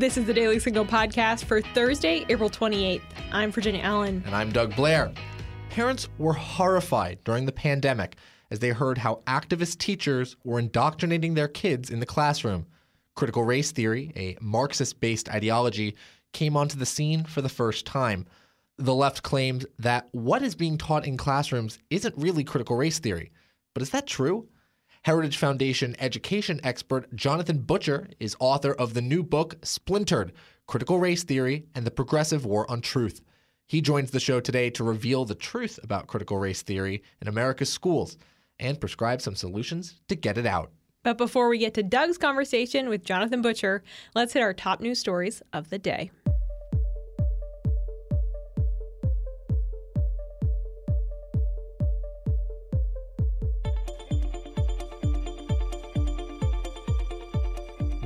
This is the Daily Signal podcast for Thursday, April 28th. I'm Virginia Allen. And I'm Doug Blair. Parents were horrified during the pandemic as they heard how activist teachers were indoctrinating their kids in the classroom. Critical race theory, a Marxist based ideology, came onto the scene for the first time. The left claimed that what is being taught in classrooms isn't really critical race theory. But is that true? Heritage Foundation education expert Jonathan Butcher is author of the new book, Splintered Critical Race Theory and the Progressive War on Truth. He joins the show today to reveal the truth about critical race theory in America's schools and prescribe some solutions to get it out. But before we get to Doug's conversation with Jonathan Butcher, let's hit our top news stories of the day.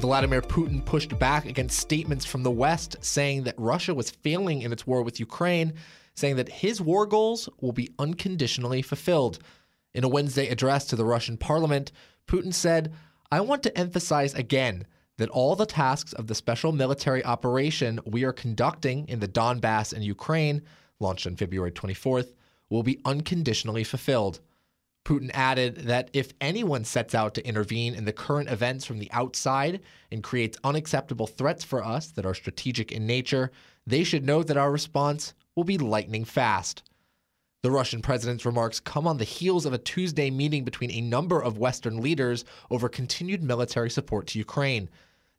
Vladimir Putin pushed back against statements from the West saying that Russia was failing in its war with Ukraine, saying that his war goals will be unconditionally fulfilled. In a Wednesday address to the Russian parliament, Putin said, I want to emphasize again that all the tasks of the special military operation we are conducting in the Donbass and Ukraine, launched on February 24th, will be unconditionally fulfilled. Putin added that if anyone sets out to intervene in the current events from the outside and creates unacceptable threats for us that are strategic in nature, they should know that our response will be lightning fast. The Russian president's remarks come on the heels of a Tuesday meeting between a number of Western leaders over continued military support to Ukraine.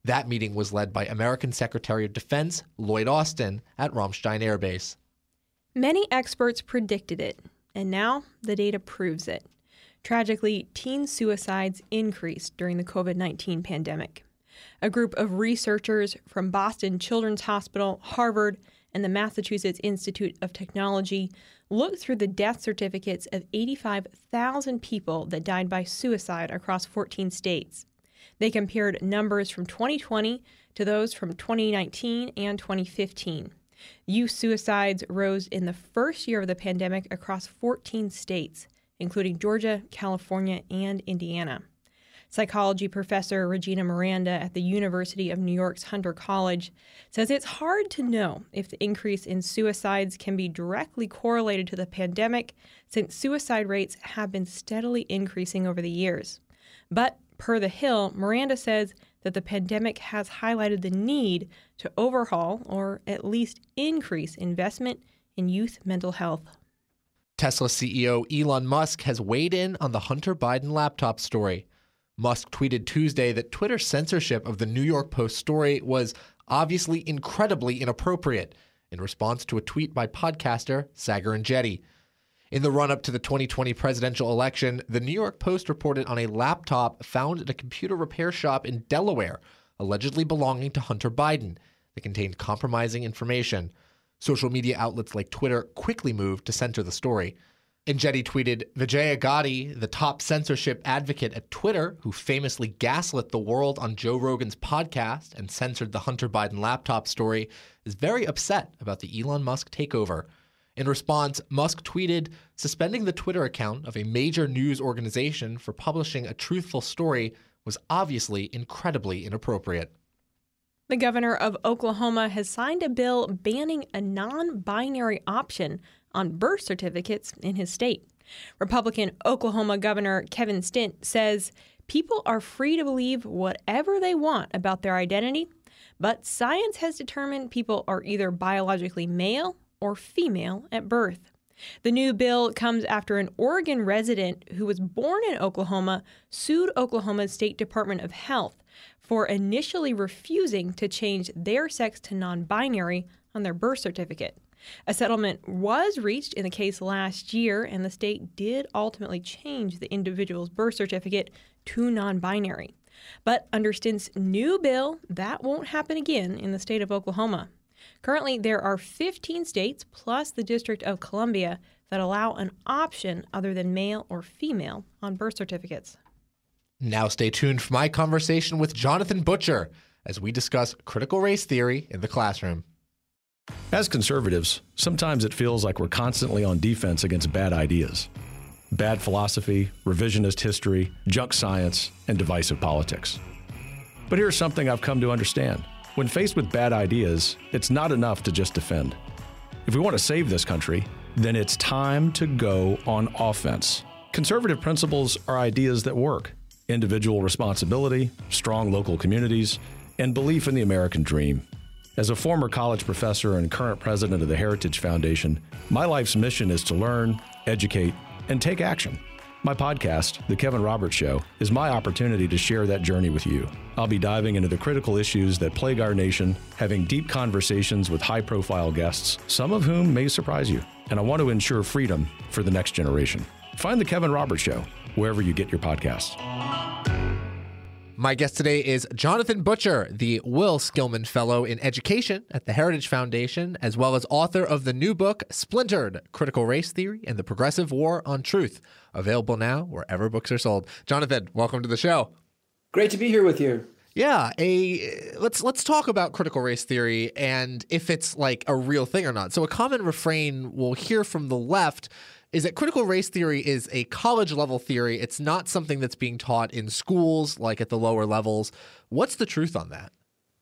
That meeting was led by American Secretary of Defense Lloyd Austin at Ramstein Air Base. Many experts predicted it, and now the data proves it. Tragically, teen suicides increased during the COVID 19 pandemic. A group of researchers from Boston Children's Hospital, Harvard, and the Massachusetts Institute of Technology looked through the death certificates of 85,000 people that died by suicide across 14 states. They compared numbers from 2020 to those from 2019 and 2015. Youth suicides rose in the first year of the pandemic across 14 states including Georgia, California, and Indiana. Psychology professor Regina Miranda at the University of New York's Hunter College says it's hard to know if the increase in suicides can be directly correlated to the pandemic, since suicide rates have been steadily increasing over the years. But per The Hill, Miranda says that the pandemic has highlighted the need to overhaul or at least increase investment in youth mental health. Tesla CEO Elon Musk has weighed in on the Hunter Biden laptop story. Musk tweeted Tuesday that Twitter's censorship of the New York Post story was obviously incredibly inappropriate in response to a tweet by podcaster Saagar Enjeti. In the run up to the 2020 presidential election, the New York Post reported on a laptop found at a computer repair shop in Delaware, allegedly belonging to Hunter Biden, that contained compromising information. Social media outlets like Twitter quickly moved to censor the story. Enjeti tweeted Vijaya Gadde, the top censorship advocate at Twitter, who famously gaslit the world on Joe Rogan's podcast and censored the Hunter Biden laptop story, is very upset about the Elon Musk takeover. In response, Musk tweeted suspending the Twitter account of a major news organization for publishing a truthful story was obviously incredibly inappropriate. The governor of Oklahoma has signed a bill banning a non binary option on birth certificates in his state. Republican Oklahoma Governor Kevin Stitt says people are free to believe whatever they want about their identity, but science has determined people are either biologically male or female at birth. The new bill comes after an Oregon resident who was born in Oklahoma sued Oklahoma's State Department of Health for initially refusing to change their sex to non binary on their birth certificate. A settlement was reached in the case last year, and the state did ultimately change the individual's birth certificate to non binary. But under Stitt's new bill, that won't happen again in the state of Oklahoma. Currently, there are 15 states plus the District of Columbia that allow an option other than male or female on birth certificates. Now, stay tuned for my conversation with Jonathan Butcher as we discuss critical race theory in the classroom. As conservatives, sometimes it feels like we're constantly on defense against bad ideas bad philosophy, revisionist history, junk science, and divisive politics. But here's something I've come to understand When faced with bad ideas, it's not enough to just defend. If we want to save this country, then it's time to go on offense. Conservative principles are ideas that work individual responsibility, strong local communities, and belief in the American dream. As a former college professor and current president of the Heritage Foundation, my life's mission is to learn, educate, and take action. My podcast, The Kevin Roberts Show, is my opportunity to share that journey with you. I'll be diving into the critical issues that plague our nation, having deep conversations with high profile guests, some of whom may surprise you. And I want to ensure freedom for the next generation. Find The Kevin Roberts Show wherever you get your podcasts. My guest today is Jonathan Butcher, the Will Skillman Fellow in Education at the Heritage Foundation, as well as author of the new book, Splintered Critical Race Theory and the Progressive War on Truth. Available now wherever books are sold. Jonathan, welcome to the show. Great to be here with you. Yeah, a let's let's talk about critical race theory and if it's like a real thing or not. So a common refrain we'll hear from the left is that critical race theory is a college level theory. It's not something that's being taught in schools, like at the lower levels. What's the truth on that?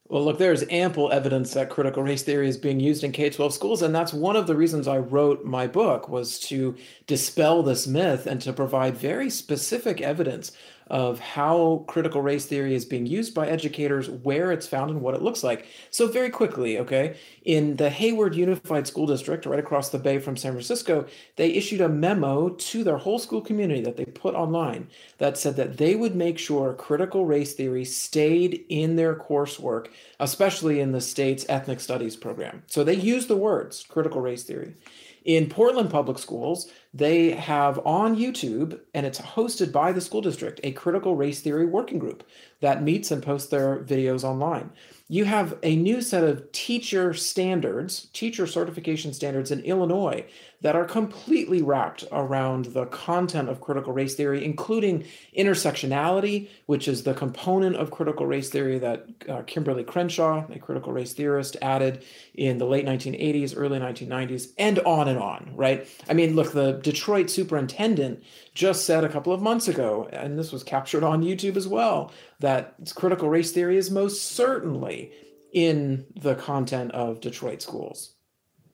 Well, look, there's ample evidence that critical race theory is being used in K-12 schools, and that's one of the reasons I wrote my book was to dispel this myth and to provide very specific evidence of how critical race theory is being used by educators, where it's found, and what it looks like. So, very quickly, okay, in the Hayward Unified School District, right across the bay from San Francisco, they issued a memo to their whole school community that they put online that said that they would make sure critical race theory stayed in their coursework, especially in the state's ethnic studies program. So, they used the words critical race theory. In Portland Public Schools, they have on YouTube, and it's hosted by the school district, a critical race theory working group that meets and posts their videos online you have a new set of teacher standards, teacher certification standards in Illinois that are completely wrapped around the content of critical race theory, including intersectionality, which is the component of critical race theory that uh, Kimberlé Crenshaw, a critical race theorist, added in the late 1980s, early 1990s, and on and on, right? I mean, look, the Detroit superintendent just said a couple of months ago, and this was captured on YouTube as well, that critical race theory is most certainly in the content of Detroit schools.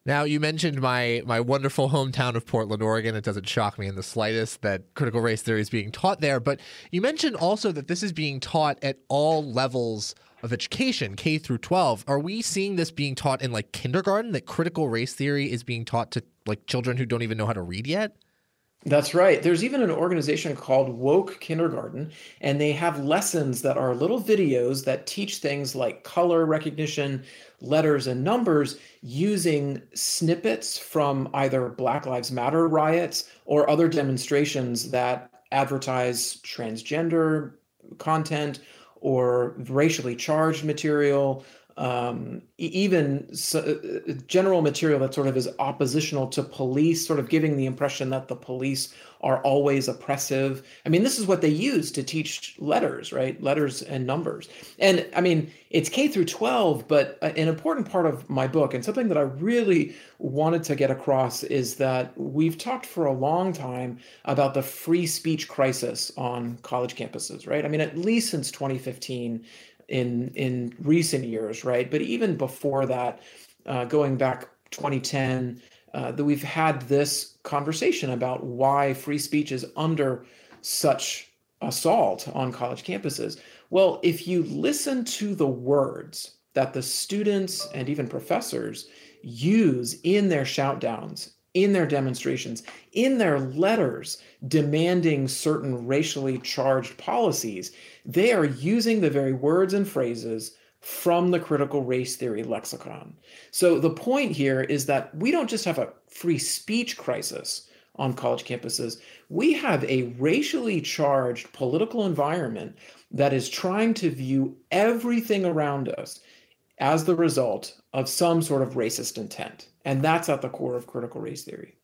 Now you mentioned my my wonderful hometown of Portland, Oregon. It doesn't shock me in the slightest that critical race theory is being taught there, but you mentioned also that this is being taught at all levels of education, K through 12. Are we seeing this being taught in like kindergarten that critical race theory is being taught to like children who don't even know how to read yet? That's right. There's even an organization called Woke Kindergarten, and they have lessons that are little videos that teach things like color recognition, letters, and numbers using snippets from either Black Lives Matter riots or other demonstrations that advertise transgender content or racially charged material um, even so, uh, general material that sort of is oppositional to police, sort of giving the impression that the police are always oppressive. I mean, this is what they use to teach letters, right? Letters and numbers. And I mean, it's K through 12, but an important part of my book and something that I really wanted to get across is that we've talked for a long time about the free speech crisis on college campuses, right? I mean, at least since 2015 in in recent years, right? But even before that, uh, going back 2010, uh, that we've had this conversation about why free speech is under such assault on college campuses. Well, if you listen to the words that the students and even professors use in their shoutdowns, in their demonstrations, in their letters demanding certain racially charged policies, they are using the very words and phrases from the critical race theory lexicon. So the point here is that we don't just have a free speech crisis on college campuses, we have a racially charged political environment that is trying to view everything around us as the result of some sort of racist intent. And that's at the core of critical race theory.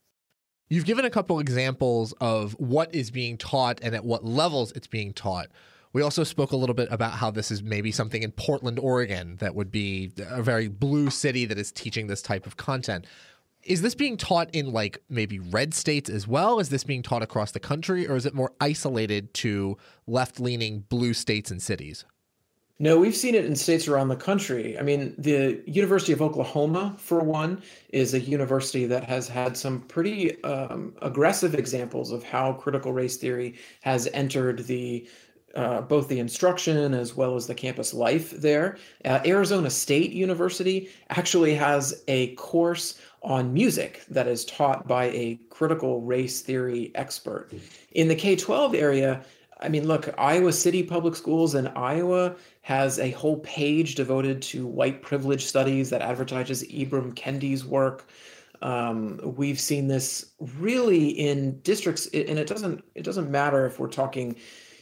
You've given a couple examples of what is being taught and at what levels it's being taught. We also spoke a little bit about how this is maybe something in Portland, Oregon, that would be a very blue city that is teaching this type of content. Is this being taught in like maybe red states as well? Is this being taught across the country, or is it more isolated to left leaning blue states and cities? No, we've seen it in states around the country. I mean, the University of Oklahoma, for one, is a university that has had some pretty um, aggressive examples of how critical race theory has entered the uh, both the instruction as well as the campus life there. Uh, Arizona State University actually has a course on music that is taught by a critical race theory expert. In the K 12 area, I mean, look, Iowa City Public Schools in Iowa has a whole page devoted to white privilege studies that advertises Ibram Kendi's work. Um, we've seen this really in districts, and it doesn't it doesn't matter if we're talking,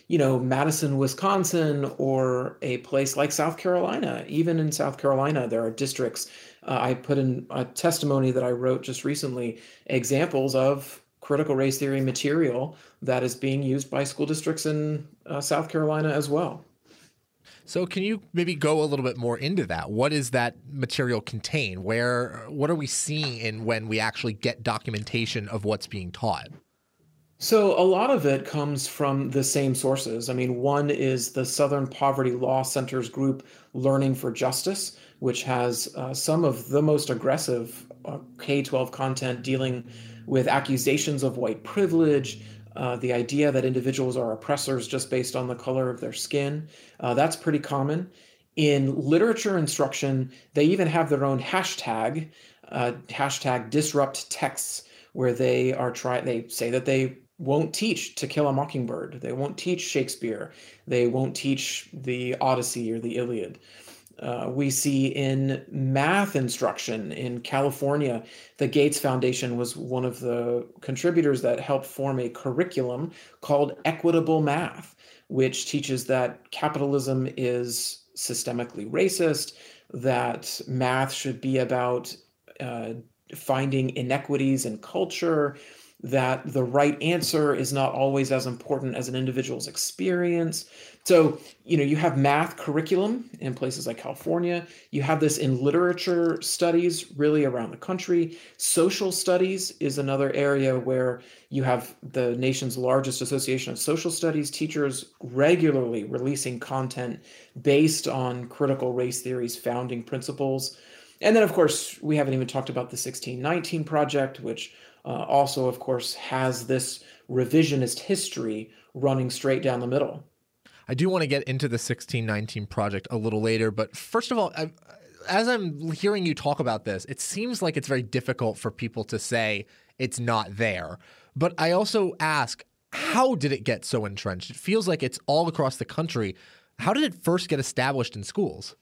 you know, Madison, Wisconsin, or a place like South Carolina. Even in South Carolina, there are districts. Uh, I put in a testimony that I wrote just recently examples of critical race theory material that is being used by school districts in uh, South Carolina as well. So can you maybe go a little bit more into that? What does that material contain? Where what are we seeing in when we actually get documentation of what's being taught? So a lot of it comes from the same sources. I mean, one is the Southern Poverty Law Center's group Learning for Justice, which has uh, some of the most aggressive uh, K-12 content dealing with accusations of white privilege, uh, the idea that individuals are oppressors just based on the color of their skin. Uh, that's pretty common. In literature instruction, they even have their own hashtag, uh, hashtag disrupt texts, where they are trying, they say that they won't teach To Kill a Mockingbird. They won't teach Shakespeare. They won't teach the Odyssey or the Iliad. Uh, we see in math instruction in California, the Gates Foundation was one of the contributors that helped form a curriculum called Equitable Math, which teaches that capitalism is systemically racist, that math should be about uh, finding inequities in culture, that the right answer is not always as important as an individual's experience. So, you know, you have math curriculum in places like California. You have this in literature studies really around the country. Social studies is another area where you have the nation's largest association of social studies teachers regularly releasing content based on critical race theory's founding principles. And then, of course, we haven't even talked about the 1619 Project, which uh, also, of course, has this revisionist history running straight down the middle. I do want to get into the 1619 project a little later, but first of all, I, as I'm hearing you talk about this, it seems like it's very difficult for people to say it's not there. But I also ask, how did it get so entrenched? It feels like it's all across the country. How did it first get established in schools?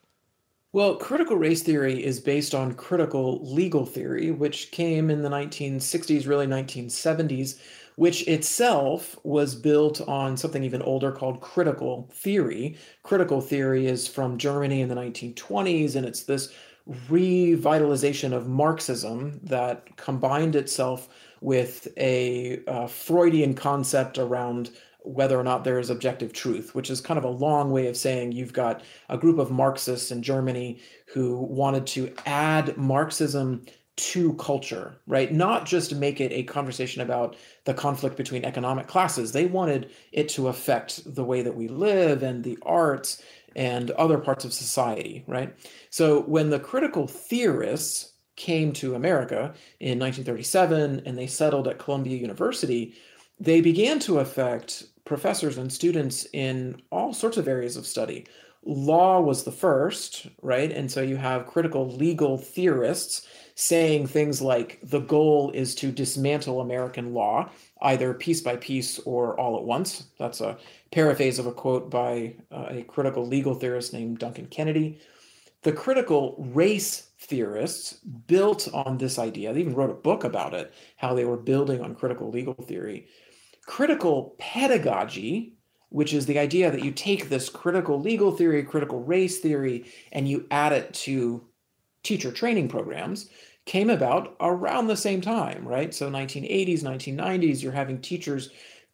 Well, critical race theory is based on critical legal theory, which came in the 1960s, really 1970s, which itself was built on something even older called critical theory. Critical theory is from Germany in the 1920s, and it's this revitalization of Marxism that combined itself with a uh, Freudian concept around whether or not there is objective truth, which is kind of a long way of saying you've got a group of Marxists in Germany who wanted to add Marxism to culture, right? Not just make it a conversation about the conflict between economic classes. They wanted it to affect the way that we live and the arts and other parts of society, right? So when the critical theorists came to America in 1937 and they settled at Columbia University, they began to affect professors and students in all sorts of areas of study. Law was the first, right? And so you have critical legal theorists saying things like the goal is to dismantle American law, either piece by piece or all at once. That's a paraphrase of a quote by uh, a critical legal theorist named Duncan Kennedy. The critical race theorists built on this idea. They even wrote a book about it, how they were building on critical legal theory critical pedagogy, which is the idea that you take this critical legal theory, critical race theory, and you add it to teacher training programs, came about around the same time, right? So 1980s, 1990s, you're having teachers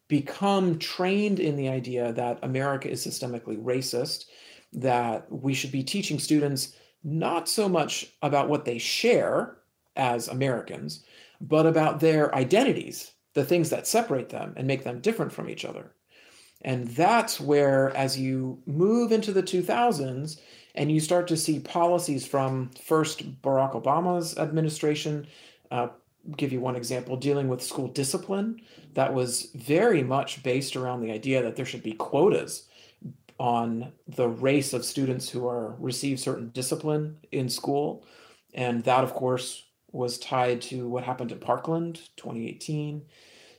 become trained in the idea that America is systemically racist, that we should be teaching students not so much about what they share as Americans, but about their identities the things that separate them and make them different from each other. And that's where, as you move into the 2000s and you start to see policies from first Barack Obama's administration, uh, give you one example, dealing with school discipline, that was very much based around the idea that there should be quotas on the race of students who are receive certain discipline in school. And that, of course, was tied to what happened at Parkland 2018.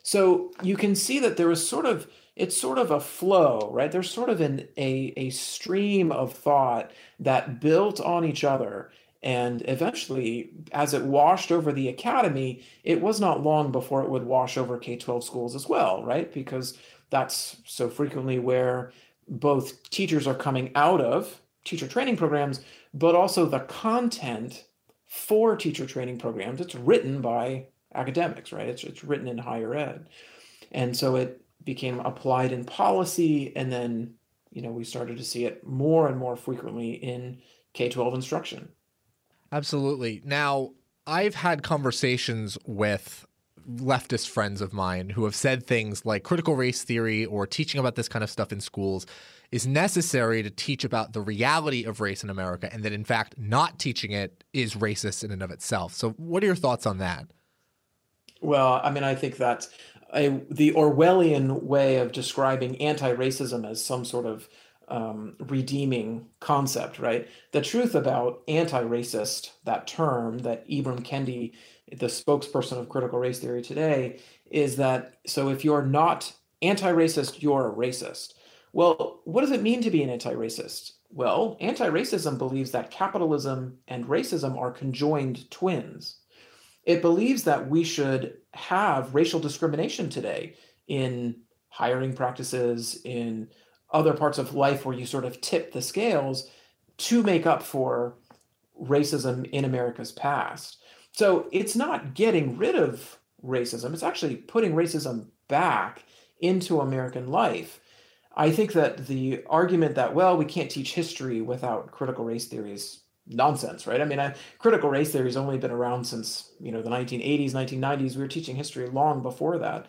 So you can see that there was sort of it's sort of a flow, right? There's sort of an a a stream of thought that built on each other. And eventually, as it washed over the academy, it was not long before it would wash over K 12 schools as well, right? Because that's so frequently where both teachers are coming out of teacher training programs, but also the content for teacher training programs. It's written by academics, right? It's, it's written in higher ed. And so it became applied in policy. And then, you know, we started to see it more and more frequently in K 12 instruction. Absolutely. Now, I've had conversations with leftist friends of mine who have said things like critical race theory or teaching about this kind of stuff in schools is necessary to teach about the reality of race in America, and that in fact, not teaching it is racist in and of itself. So, what are your thoughts on that? Well, I mean, I think that a, the Orwellian way of describing anti racism as some sort of um, redeeming concept, right? The truth about anti racist, that term that Ibram Kendi, the spokesperson of critical race theory today, is that so if you're not anti racist, you're a racist. Well, what does it mean to be an anti racist? Well, anti racism believes that capitalism and racism are conjoined twins. It believes that we should have racial discrimination today in hiring practices, in other parts of life where you sort of tip the scales to make up for racism in America's past. So it's not getting rid of racism, it's actually putting racism back into American life. I think that the argument that well we can't teach history without critical race theory is nonsense, right? I mean, I, critical race theory has only been around since you know the 1980s, 1990s. We were teaching history long before that,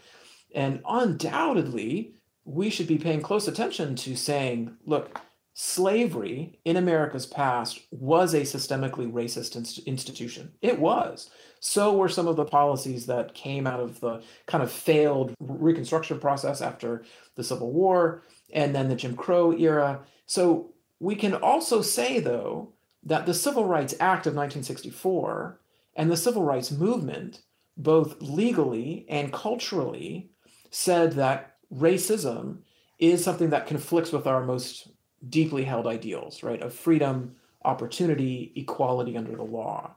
and undoubtedly we should be paying close attention to saying, look, slavery in America's past was a systemically racist inst- institution. It was. So were some of the policies that came out of the kind of failed Reconstruction process after the Civil War and then the Jim Crow era. So we can also say, though, that the Civil Rights Act of 1964 and the Civil Rights Movement, both legally and culturally, said that racism is something that conflicts with our most deeply held ideals, right, of freedom, opportunity, equality under the law.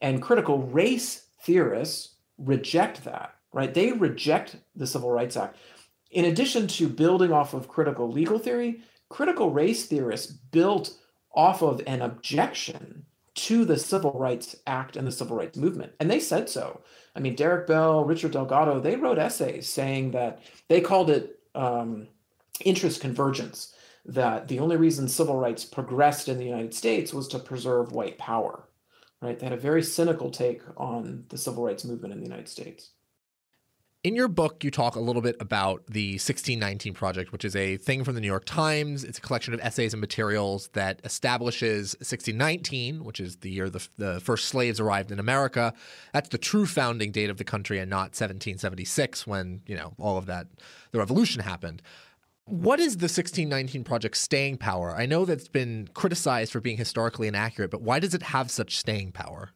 And critical race theorists reject that, right? They reject the Civil Rights Act. In addition to building off of critical legal theory, critical race theorists built off of an objection to the Civil Rights Act and the Civil Rights Movement. And they said so. I mean, Derek Bell, Richard Delgado, they wrote essays saying that they called it um, interest convergence, that the only reason civil rights progressed in the United States was to preserve white power, right? They had a very cynical take on the civil rights movement in the United States. In your book, you talk a little bit about the 1619 Project, which is a thing from the New York Times. It's a collection of essays and materials that establishes 1619, which is the year the, the first slaves arrived in America. That's the true founding date of the country and not 1776 when, you know, all of that, the revolution happened. What is the 1619 Project's staying power? I know that's been criticized for being historically inaccurate, but why does it have such staying power?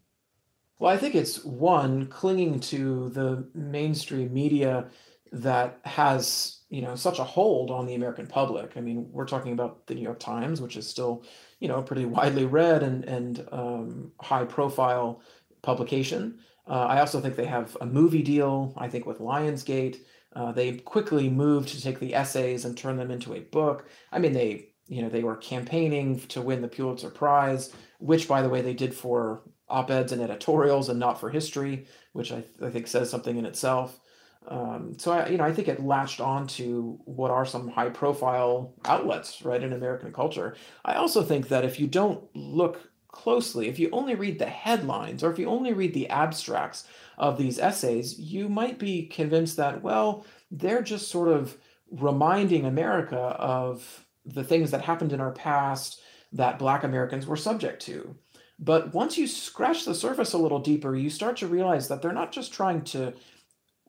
Well, I think it's one clinging to the mainstream media that has you know such a hold on the American public. I mean, we're talking about the New York Times, which is still you know pretty widely read and and um, high profile publication. Uh, I also think they have a movie deal. I think with Lionsgate, uh, they quickly moved to take the essays and turn them into a book. I mean, they you know they were campaigning to win the Pulitzer Prize, which by the way they did for op-eds and editorials and not for history, which I, th- I think says something in itself. Um, so I, you know, I think it latched on to what are some high-profile outlets, right, in American culture. I also think that if you don't look closely, if you only read the headlines or if you only read the abstracts of these essays, you might be convinced that well, they're just sort of reminding America of the things that happened in our past that Black Americans were subject to. But once you scratch the surface a little deeper, you start to realize that they're not just trying to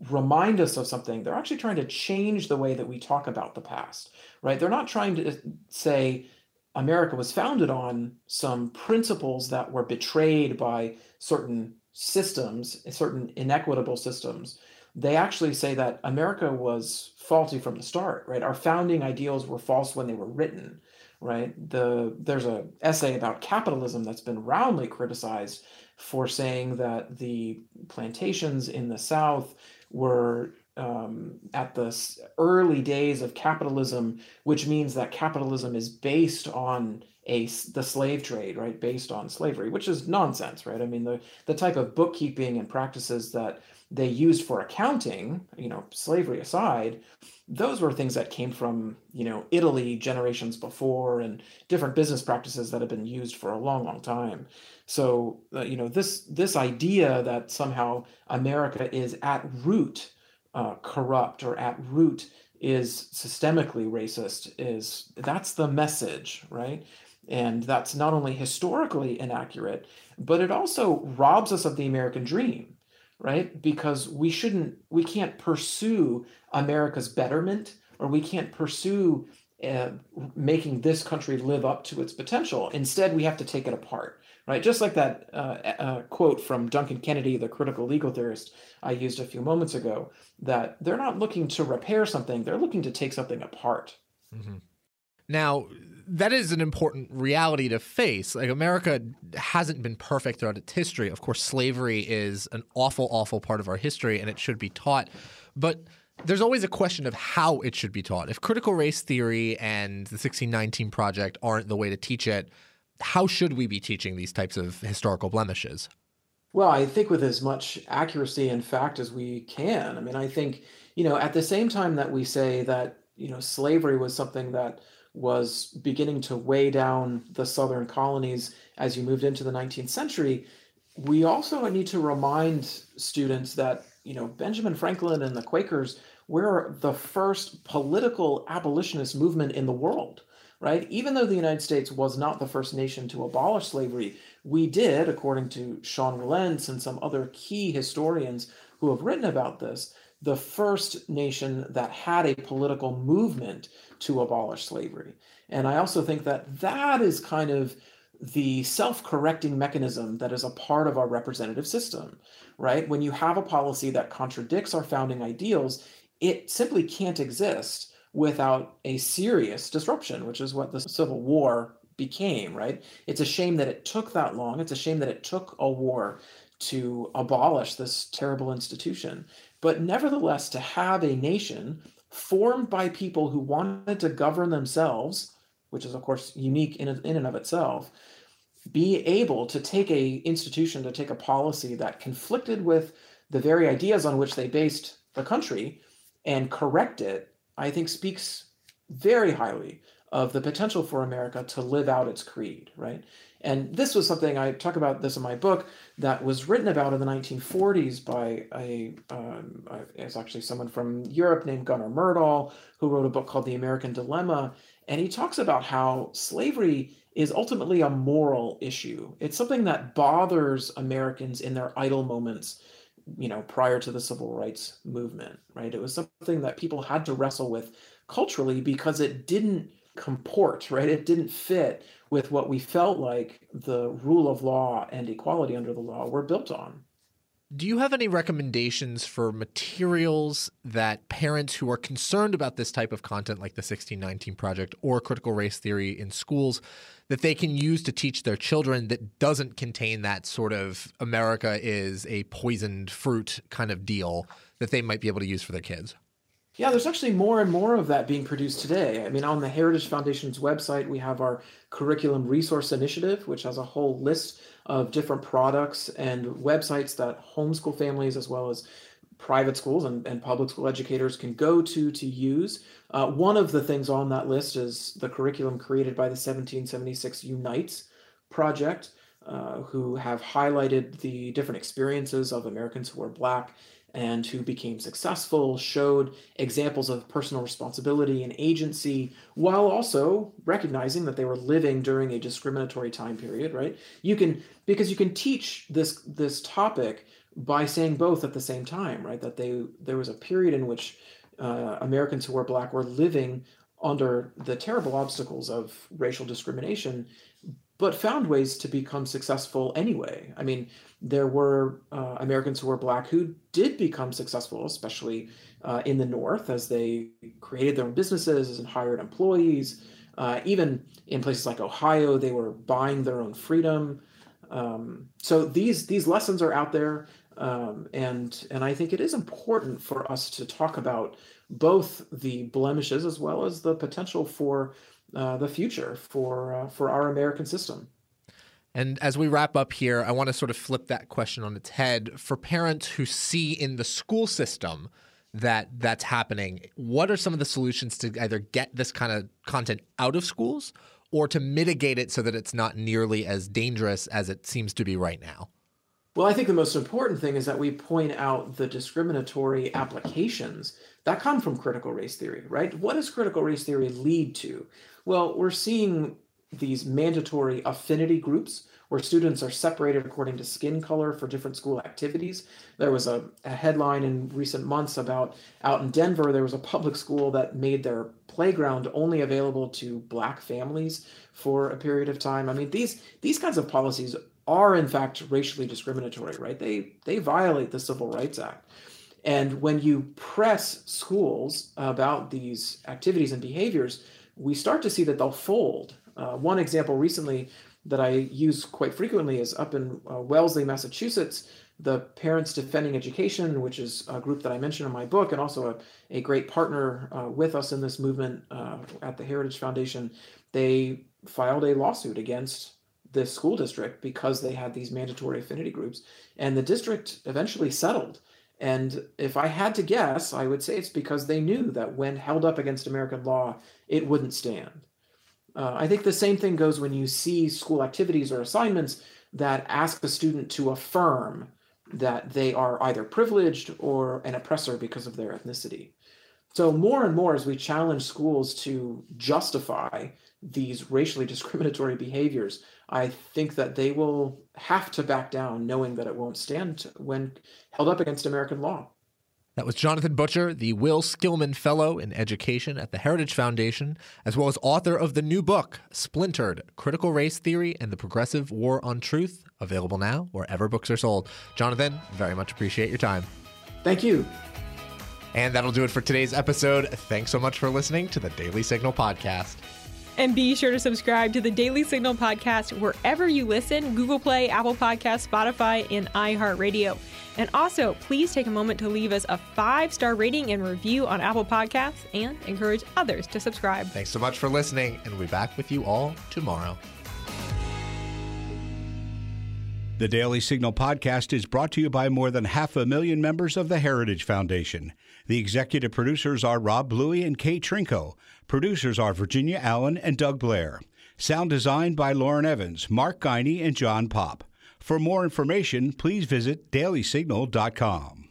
remind us of something, they're actually trying to change the way that we talk about the past, right? They're not trying to uh, say America was founded on some principles that were betrayed by certain systems, certain inequitable systems. They actually say that America was faulty from the start, right? Our founding ideals were false when they were written right? The there's a essay about capitalism that's been roundly criticized for saying that the plantations in the South were um, at the early days of capitalism, which means that capitalism is based on a the slave trade, right? Based on slavery, which is nonsense, right? I mean, the the type of bookkeeping and practices that they used for accounting, you know, slavery aside, those were things that came from, you know, Italy generations before and different business practices that have been used for a long, long time. So, uh, you know, this this idea that somehow America is at root uh, corrupt or at root is systemically racist is that's the message, right? And that's not only historically inaccurate, but it also robs us of the American dream right? Because we shouldn't, we can't pursue America's betterment or we can't pursue uh, making this country live up to its potential. Instead, we have to take it apart, right? Just like that uh, uh, quote from Duncan Kennedy, the critical legal theorist I used a few moments ago, that they're not looking to repair something, they're looking to take something apart. Mm-hmm. Now, that is an important reality to face. Like America hasn't been perfect throughout its history. Of course, slavery is an awful, awful part of our history, and it should be taught. But there's always a question of how it should be taught. If critical race theory and the 1619 Project aren't the way to teach it, how should we be teaching these types of historical blemishes? Well, I think with as much accuracy and fact as we can. I mean, I think, you know, at the same time that we say that, you know, slavery was something that was beginning to weigh down the southern colonies as you moved into the 19th century, we also need to remind students that you know Benjamin Franklin and the Quakers were the first political abolitionist movement in the world, right? Even though the United States was not the first nation to abolish slavery, we did, according to Sean Wilentz and some other key historians who have written about this, the first nation that had a political movement to abolish slavery. And I also think that that is kind of the self correcting mechanism that is a part of our representative system, right? When you have a policy that contradicts our founding ideals, it simply can't exist without a serious disruption, which is what the Civil War became, right? It's a shame that it took that long. It's a shame that it took a war to abolish this terrible institution. But nevertheless, to have a nation formed by people who wanted to govern themselves, which is of course unique in, in and of itself, be able to take a institution to take a policy that conflicted with the very ideas on which they based the country and correct it, I think speaks very highly of the potential for America to live out its creed, right? And this was something I talk about this in my book that was written about in the 1940s by a um, it's actually someone from Europe named Gunnar Myrdal who wrote a book called The American Dilemma, and he talks about how slavery is ultimately a moral issue. It's something that bothers Americans in their idle moments, you know, prior to the civil rights movement, right? It was something that people had to wrestle with culturally because it didn't comport, right? It didn't fit with what we felt like the rule of law and equality under the law were built on. Do you have any recommendations for materials that parents who are concerned about this type of content, like the 1619 Project or critical race theory in schools, that they can use to teach their children that doesn't contain that sort of America is a poisoned fruit kind of deal that they might be able to use for their kids? Yeah, there's actually more and more of that being produced today. I mean, on the Heritage Foundation's website, we have our Curriculum Resource Initiative, which has a whole list of different products and websites that homeschool families as well as private schools and, and public school educators can go to to use. Uh, one of the things on that list is the curriculum created by the 1776 Unites Project, uh, who have highlighted the different experiences of Americans who are Black and who became successful, showed examples of personal responsibility and agency, while also recognizing that they were living during a discriminatory time period, right? You can because you can teach this this topic by saying both at the same time, right? That they there was a period in which uh, Americans who were black were living under the terrible obstacles of racial discrimination, but found ways to become successful anyway. I mean, there were uh, Americans who were black who did become successful, especially uh, in the North, as they created their own businesses and hired employees. Uh, even in places like Ohio, they were buying their own freedom. Um, so these these lessons are out there, um, and and I think it is important for us to talk about both the blemishes as well as the potential for uh, the future for uh, for our American system. And as we wrap up here, I want to sort of flip that question on its head for parents who see in the school system that that's happening. What are some of the solutions to either get this kind of content out of schools or to mitigate it so that it's not nearly as dangerous as it seems to be right now? Well, I think the most important thing is that we point out the discriminatory applications that come from critical race theory, right? What does critical race theory lead to? Well, we're seeing these mandatory affinity groups where students are separated according to skin color for different school activities. There was a, a, headline in recent months about out in Denver, there was a public school that made their playground only available to black families for a period of time. I mean, these these kinds of policies are in fact racially discriminatory, right? They they violate the Civil Rights Act. And when you press schools about these activities and behaviors, we start to see that they'll fold. Uh, one example recently that I use quite frequently is up in uh, Wellesley, Massachusetts. The Parents Defending Education, which is a group that I mentioned in my book, and also a, a great partner uh, with us in this movement uh, at the Heritage Foundation, they filed a lawsuit against the school district because they had these mandatory affinity groups. And the district eventually settled. And if I had to guess, I would say it's because they knew that when held up against American law, it wouldn't stand. Uh, I think the same thing goes when you see school activities or assignments that ask a student to affirm that they are either privileged or an oppressor because of their ethnicity. So, more and more, as we challenge schools to justify these racially discriminatory behaviors, I think that they will have to back down knowing that it won't stand when held up against American law. That was Jonathan Butcher, the Will Skillman Fellow in Education at the Heritage Foundation, as well as author of the new book, Splintered Critical Race Theory and the Progressive War on Truth, available now wherever books are sold. Jonathan, very much appreciate your time. Thank you. And that'll do it for today's episode. Thanks so much for listening to the Daily Signal podcast. And be sure to subscribe to the Daily Signal podcast wherever you listen Google Play, Apple Podcasts, Spotify, and iHeartRadio. And also, please take a moment to leave us a five star rating and review on Apple Podcasts and encourage others to subscribe. Thanks so much for listening, and we'll be back with you all tomorrow. The Daily Signal podcast is brought to you by more than half a million members of the Heritage Foundation. The executive producers are Rob Bluey and Kate Trinko. Producers are Virginia Allen and Doug Blair. Sound designed by Lauren Evans, Mark Guiney, and John Popp. For more information, please visit dailysignal.com.